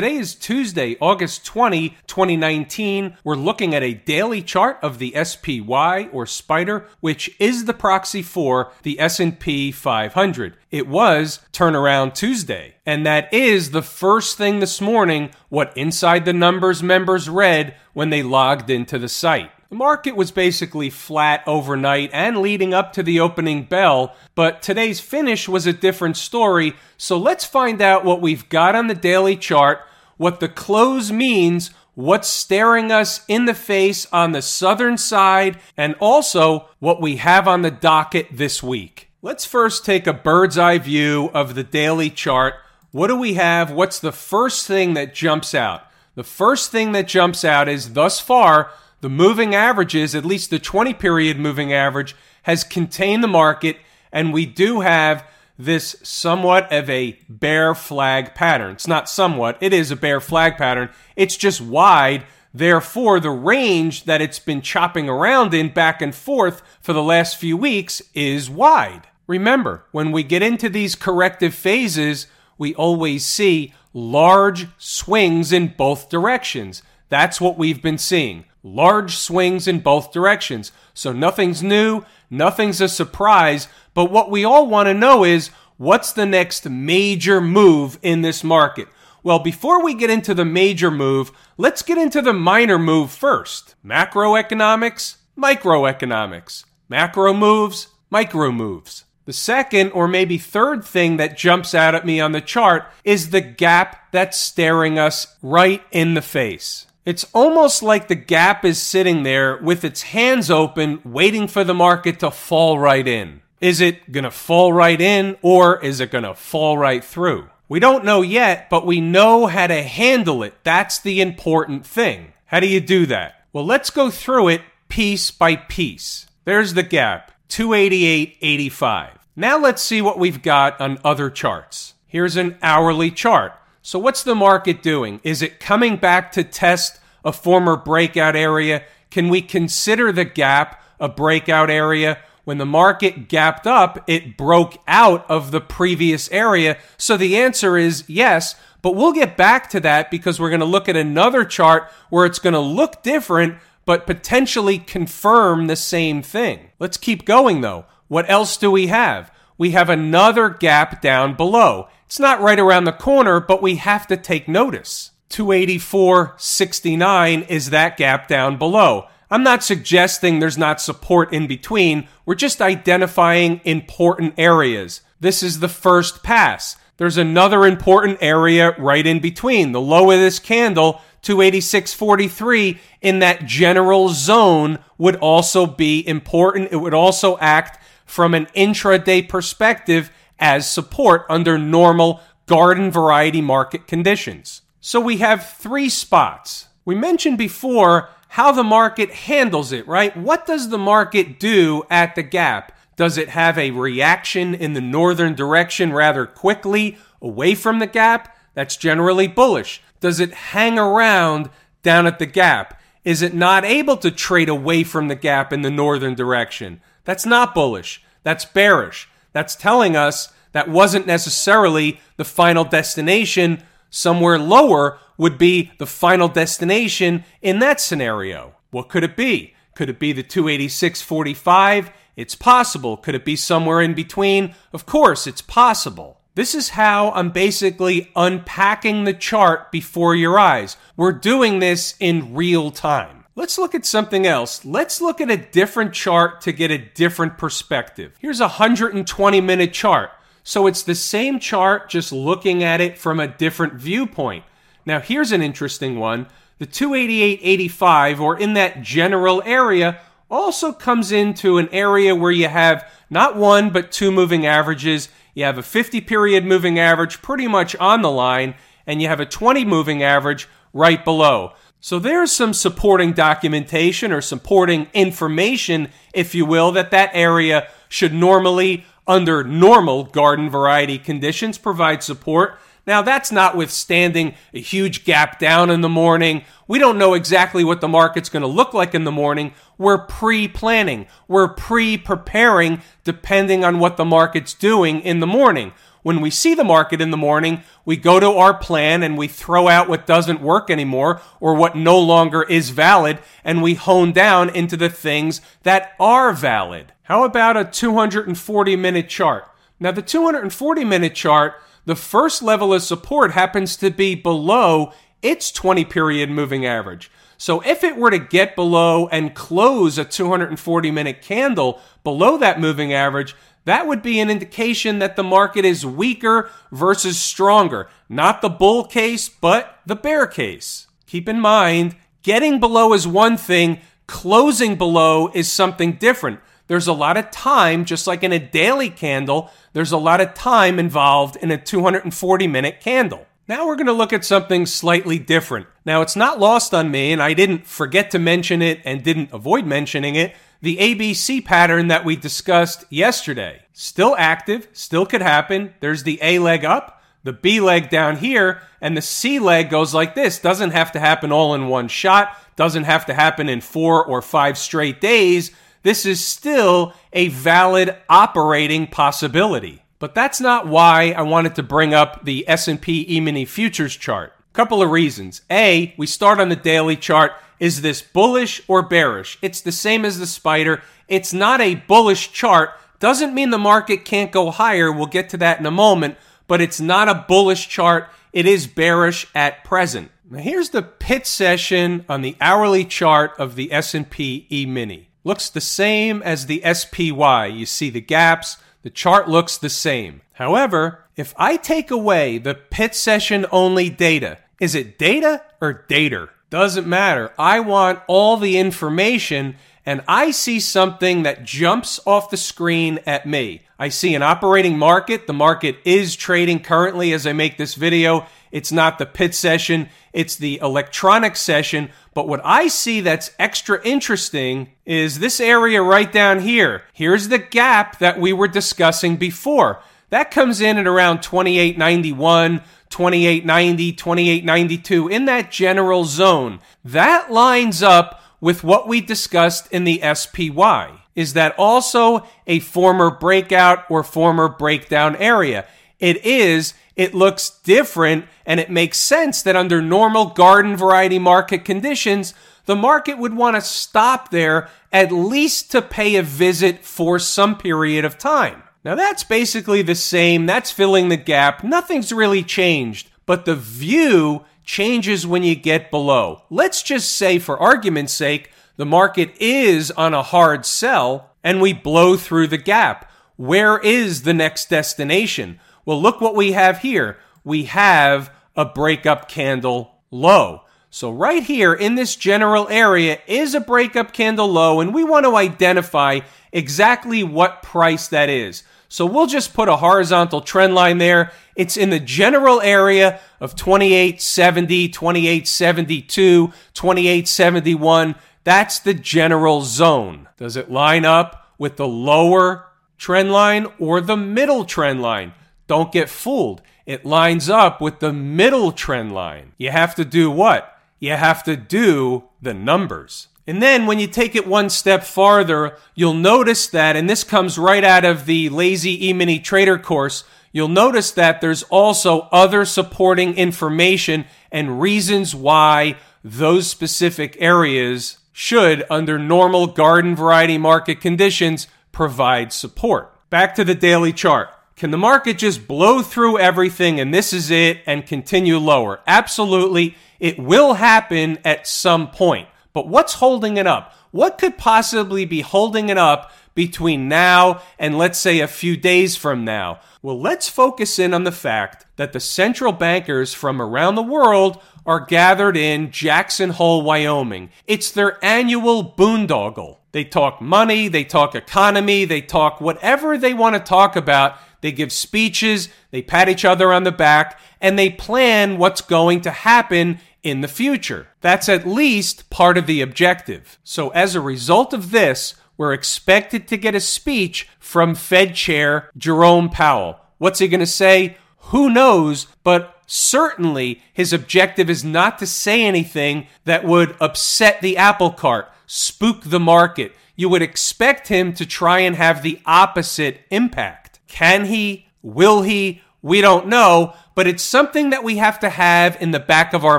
Today is Tuesday, August 20, 2019. We're looking at a daily chart of the SPY or Spider, which is the proxy for the S&P 500. It was turnaround Tuesday, and that is the first thing this morning what Inside the Numbers members read when they logged into the site. The market was basically flat overnight and leading up to the opening bell, but today's finish was a different story. So let's find out what we've got on the daily chart, what the close means, what's staring us in the face on the southern side, and also what we have on the docket this week. Let's first take a bird's eye view of the daily chart. What do we have? What's the first thing that jumps out? The first thing that jumps out is thus far, the moving averages, at least the 20 period moving average, has contained the market, and we do have this somewhat of a bear flag pattern. It's not somewhat, it is a bear flag pattern. It's just wide. Therefore, the range that it's been chopping around in back and forth for the last few weeks is wide. Remember, when we get into these corrective phases, we always see large swings in both directions. That's what we've been seeing large swings in both directions. So nothing's new, nothing's a surprise, but what we all want to know is what's the next major move in this market? Well, before we get into the major move, let's get into the minor move first. Macroeconomics, microeconomics. Macro moves, micro moves. The second or maybe third thing that jumps out at me on the chart is the gap that's staring us right in the face. It's almost like the gap is sitting there with its hands open, waiting for the market to fall right in. Is it going to fall right in or is it going to fall right through? We don't know yet, but we know how to handle it. That's the important thing. How do you do that? Well, let's go through it piece by piece. There's the gap 288.85. Now let's see what we've got on other charts. Here's an hourly chart. So, what's the market doing? Is it coming back to test a former breakout area? Can we consider the gap a breakout area? When the market gapped up, it broke out of the previous area. So the answer is yes, but we'll get back to that because we're going to look at another chart where it's going to look different, but potentially confirm the same thing. Let's keep going though. What else do we have? We have another gap down below. It's not right around the corner, but we have to take notice. 284.69 is that gap down below. I'm not suggesting there's not support in between. We're just identifying important areas. This is the first pass. There's another important area right in between. The low of this candle, 286.43, in that general zone would also be important. It would also act from an intraday perspective as support under normal garden variety market conditions. So we have three spots. We mentioned before how the market handles it, right? What does the market do at the gap? Does it have a reaction in the northern direction rather quickly away from the gap? That's generally bullish. Does it hang around down at the gap? Is it not able to trade away from the gap in the northern direction? That's not bullish. That's bearish. That's telling us that wasn't necessarily the final destination. Somewhere lower would be the final destination in that scenario. What could it be? Could it be the 286.45? It's possible. Could it be somewhere in between? Of course, it's possible. This is how I'm basically unpacking the chart before your eyes. We're doing this in real time. Let's look at something else. Let's look at a different chart to get a different perspective. Here's a 120 minute chart. So it's the same chart, just looking at it from a different viewpoint. Now, here's an interesting one. The 288.85, or in that general area, also comes into an area where you have not one, but two moving averages. You have a 50 period moving average pretty much on the line, and you have a 20 moving average right below. So there's some supporting documentation or supporting information, if you will, that that area should normally, under normal garden variety conditions, provide support. Now, that's notwithstanding a huge gap down in the morning. We don't know exactly what the market's going to look like in the morning. We're pre planning, we're pre preparing depending on what the market's doing in the morning. When we see the market in the morning, we go to our plan and we throw out what doesn't work anymore or what no longer is valid and we hone down into the things that are valid. How about a 240 minute chart? Now, the 240 minute chart, the first level of support happens to be below its 20 period moving average. So if it were to get below and close a 240 minute candle below that moving average, that would be an indication that the market is weaker versus stronger. Not the bull case, but the bear case. Keep in mind, getting below is one thing, closing below is something different. There's a lot of time, just like in a daily candle, there's a lot of time involved in a 240 minute candle. Now we're going to look at something slightly different. Now it's not lost on me, and I didn't forget to mention it and didn't avoid mentioning it the ABC pattern that we discussed yesterday. Still active, still could happen. There's the A leg up, the B leg down here, and the C leg goes like this. Doesn't have to happen all in one shot, doesn't have to happen in four or five straight days. This is still a valid operating possibility. But that's not why I wanted to bring up the S&P E-mini futures chart. Couple of reasons. A, we start on the daily chart is this bullish or bearish? It's the same as the spider. It's not a bullish chart. Doesn't mean the market can't go higher. We'll get to that in a moment, but it's not a bullish chart. It is bearish at present. Now here's the pit session on the hourly chart of the S&P E-mini. Looks the same as the SPY. You see the gaps. The chart looks the same. However, if I take away the pit session only data, is it data or data? Doesn't matter. I want all the information and I see something that jumps off the screen at me. I see an operating market. The market is trading currently as I make this video. It's not the pit session, it's the electronic session. But what I see that's extra interesting is this area right down here. Here's the gap that we were discussing before. That comes in at around 2891. 2890, 2892, in that general zone. That lines up with what we discussed in the SPY. Is that also a former breakout or former breakdown area? It is. It looks different and it makes sense that under normal garden variety market conditions, the market would want to stop there at least to pay a visit for some period of time. Now that's basically the same. That's filling the gap. Nothing's really changed, but the view changes when you get below. Let's just say, for argument's sake, the market is on a hard sell and we blow through the gap. Where is the next destination? Well, look what we have here. We have a breakup candle low. So right here in this general area is a breakup candle low and we want to identify exactly what price that is. So we'll just put a horizontal trend line there. It's in the general area of 2870, 2872, 2871. That's the general zone. Does it line up with the lower trend line or the middle trend line? Don't get fooled. It lines up with the middle trend line. You have to do what? You have to do the numbers. And then when you take it one step farther, you'll notice that, and this comes right out of the Lazy E-mini Trader course, you'll notice that there's also other supporting information and reasons why those specific areas should, under normal garden variety market conditions, provide support. Back to the daily chart. Can the market just blow through everything and this is it and continue lower? Absolutely. It will happen at some point. But what's holding it up? What could possibly be holding it up between now and let's say a few days from now? Well, let's focus in on the fact that the central bankers from around the world are gathered in Jackson Hole, Wyoming. It's their annual boondoggle. They talk money, they talk economy, they talk whatever they want to talk about. They give speeches, they pat each other on the back, and they plan what's going to happen in the future. That's at least part of the objective. So, as a result of this, we're expected to get a speech from Fed Chair Jerome Powell. What's he going to say? Who knows? But certainly his objective is not to say anything that would upset the apple cart, spook the market. You would expect him to try and have the opposite impact. Can he? Will he? We don't know, but it's something that we have to have in the back of our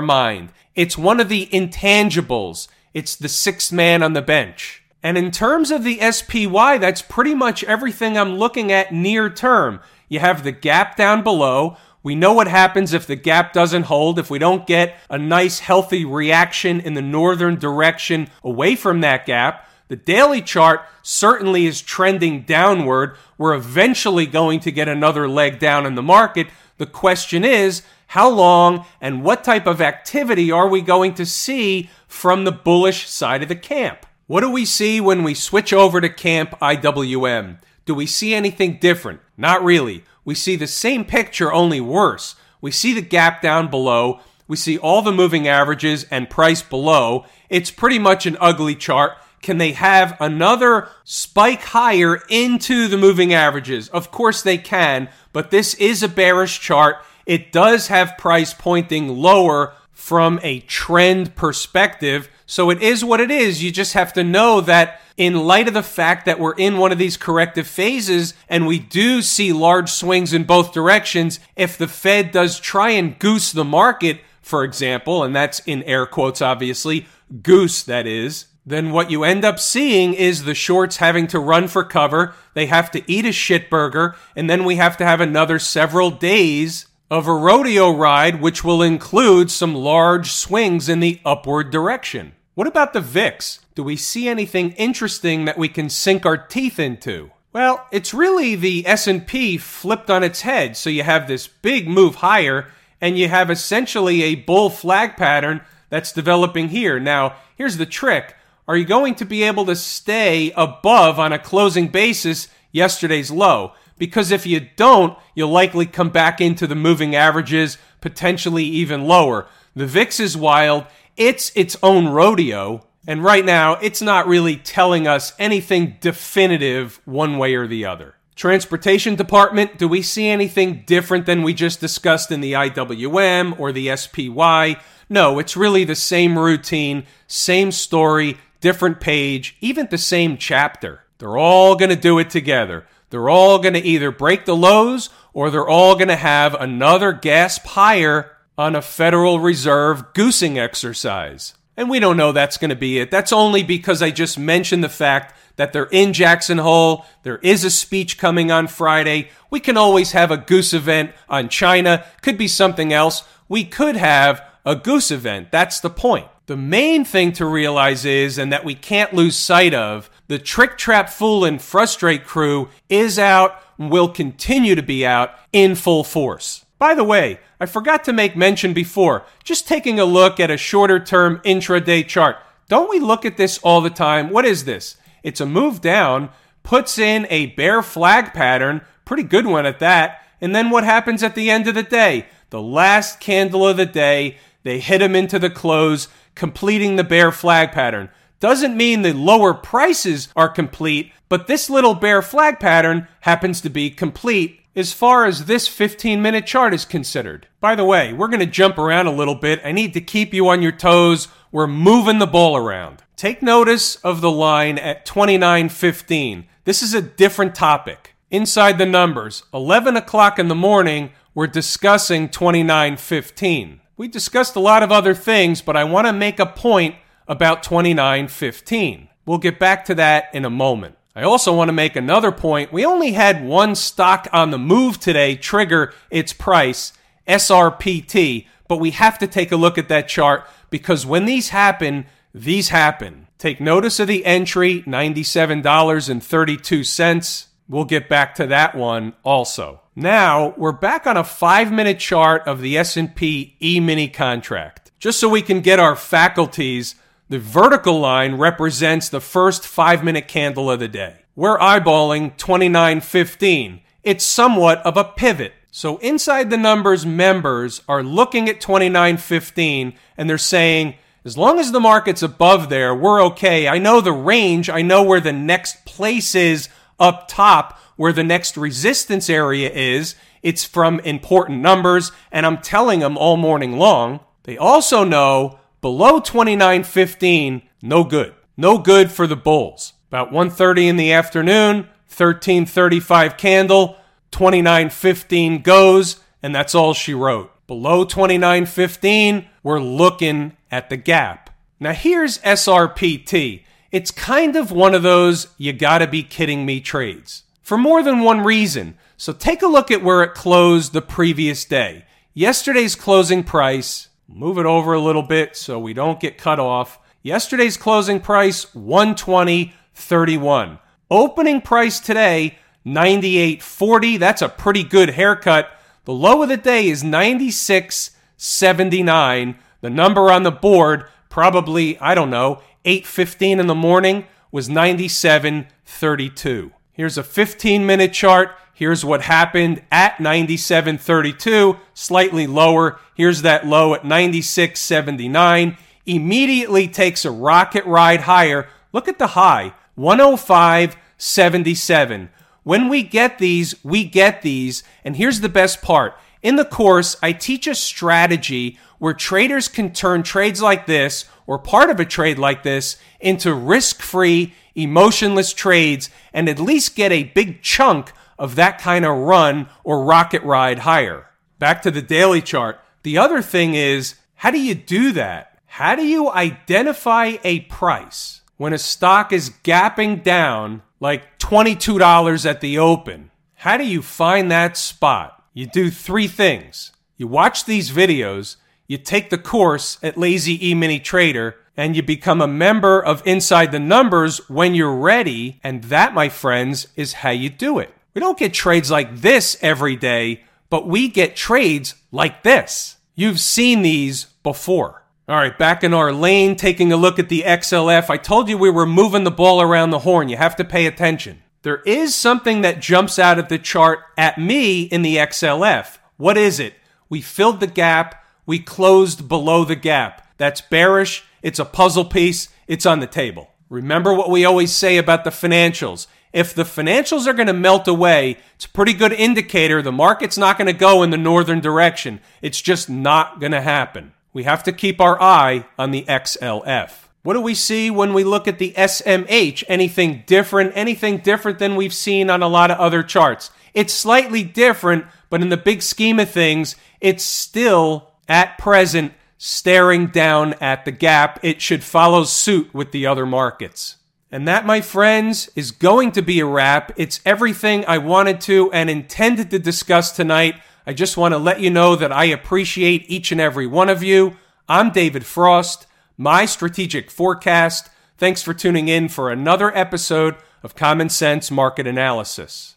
mind. It's one of the intangibles. It's the sixth man on the bench. And in terms of the SPY, that's pretty much everything I'm looking at near term. You have the gap down below. We know what happens if the gap doesn't hold, if we don't get a nice healthy reaction in the northern direction away from that gap. The daily chart certainly is trending downward. We're eventually going to get another leg down in the market. The question is, how long and what type of activity are we going to see from the bullish side of the camp? What do we see when we switch over to camp IWM? Do we see anything different? Not really. We see the same picture, only worse. We see the gap down below. We see all the moving averages and price below. It's pretty much an ugly chart. Can they have another spike higher into the moving averages? Of course they can, but this is a bearish chart. It does have price pointing lower from a trend perspective. So it is what it is. You just have to know that in light of the fact that we're in one of these corrective phases and we do see large swings in both directions, if the Fed does try and goose the market, for example, and that's in air quotes, obviously, goose that is, then what you end up seeing is the shorts having to run for cover. They have to eat a shitburger, and then we have to have another several days of a rodeo ride, which will include some large swings in the upward direction. What about the VIX? Do we see anything interesting that we can sink our teeth into? Well, it's really the S&P flipped on its head. So you have this big move higher and you have essentially a bull flag pattern that's developing here. Now, here's the trick. Are you going to be able to stay above on a closing basis yesterday's low? Because if you don't, you'll likely come back into the moving averages, potentially even lower. The VIX is wild it's its own rodeo. And right now, it's not really telling us anything definitive one way or the other. Transportation Department, do we see anything different than we just discussed in the IWM or the SPY? No, it's really the same routine, same story, different page, even the same chapter. They're all going to do it together. They're all going to either break the lows or they're all going to have another gasp higher on a Federal Reserve goosing exercise. And we don't know that's going to be it. That's only because I just mentioned the fact that they're in Jackson Hole. There is a speech coming on Friday. We can always have a goose event on China. Could be something else. We could have a goose event. That's the point. The main thing to realize is, and that we can't lose sight of, the trick, trap, fool, and frustrate crew is out, will continue to be out in full force. By the way, I forgot to make mention before, just taking a look at a shorter term intraday chart. Don't we look at this all the time? What is this? It's a move down, puts in a bear flag pattern, pretty good one at that. And then what happens at the end of the day? The last candle of the day, they hit them into the close, completing the bear flag pattern. Doesn't mean the lower prices are complete, but this little bear flag pattern happens to be complete as far as this 15 minute chart is considered. By the way, we're going to jump around a little bit. I need to keep you on your toes. We're moving the ball around. Take notice of the line at 29.15. This is a different topic. Inside the numbers, 11 o'clock in the morning, we're discussing 29.15. We discussed a lot of other things, but I want to make a point about 29.15. We'll get back to that in a moment. I also want to make another point. We only had one stock on the move today trigger its price, SRPT, but we have to take a look at that chart because when these happen, these happen. Take notice of the entry, $97.32. We'll get back to that one also. Now, we're back on a 5-minute chart of the S&P E-mini contract. Just so we can get our faculties the vertical line represents the first five minute candle of the day. We're eyeballing 2915. It's somewhat of a pivot. So inside the numbers, members are looking at 2915 and they're saying, as long as the market's above there, we're okay. I know the range. I know where the next place is up top, where the next resistance area is. it's from important numbers, and I'm telling them all morning long. They also know below 29.15, no good. No good for the bulls. About 1:30 in the afternoon, 1335 candle, 2915 goes, and that's all she wrote. Below 2915, we're looking at the gap. Now here's SRPT. It's kind of one of those you gotta be kidding me trades. For more than one reason. So take a look at where it closed the previous day. Yesterday's closing price, move it over a little bit so we don't get cut off. Yesterday's closing price 120.31. Opening price today 98.40. That's a pretty good haircut. The low of the day is 96.79. The number on the board probably, I don't know, 8:15 in the morning was 97.32. Here's a 15-minute chart. Here's what happened at 97.32, slightly lower. Here's that low at 96.79. Immediately takes a rocket ride higher. Look at the high, 105.77. When we get these, we get these. And here's the best part. In the course, I teach a strategy where traders can turn trades like this or part of a trade like this into risk free, emotionless trades and at least get a big chunk of that kind of run or rocket ride higher. Back to the daily chart. The other thing is, how do you do that? How do you identify a price when a stock is gapping down like $22 at the open. How do you find that spot? You do three things. You watch these videos, you take the course at Lazy E Mini Trader, and you become a member of Inside the Numbers when you're ready. And that, my friends, is how you do it. We don't get trades like this every day, but we get trades like this. You've seen these before. All right, back in our lane, taking a look at the XLF. I told you we were moving the ball around the horn. You have to pay attention. There is something that jumps out of the chart at me in the XLF. What is it? We filled the gap. We closed below the gap. That's bearish. It's a puzzle piece. It's on the table. Remember what we always say about the financials. If the financials are going to melt away, it's a pretty good indicator the market's not going to go in the northern direction. It's just not going to happen we have to keep our eye on the XLF. What do we see when we look at the SMH? Anything different? Anything different than we've seen on a lot of other charts? It's slightly different, but in the big scheme of things, it's still at present staring down at the gap. It should follow suit with the other markets. And that, my friends, is going to be a wrap. It's everything I wanted to and intended to discuss tonight. I just want to let you know that I appreciate each and every one of you. I'm David Frost, my strategic forecast. Thanks for tuning in for another episode of Common Sense Market Analysis.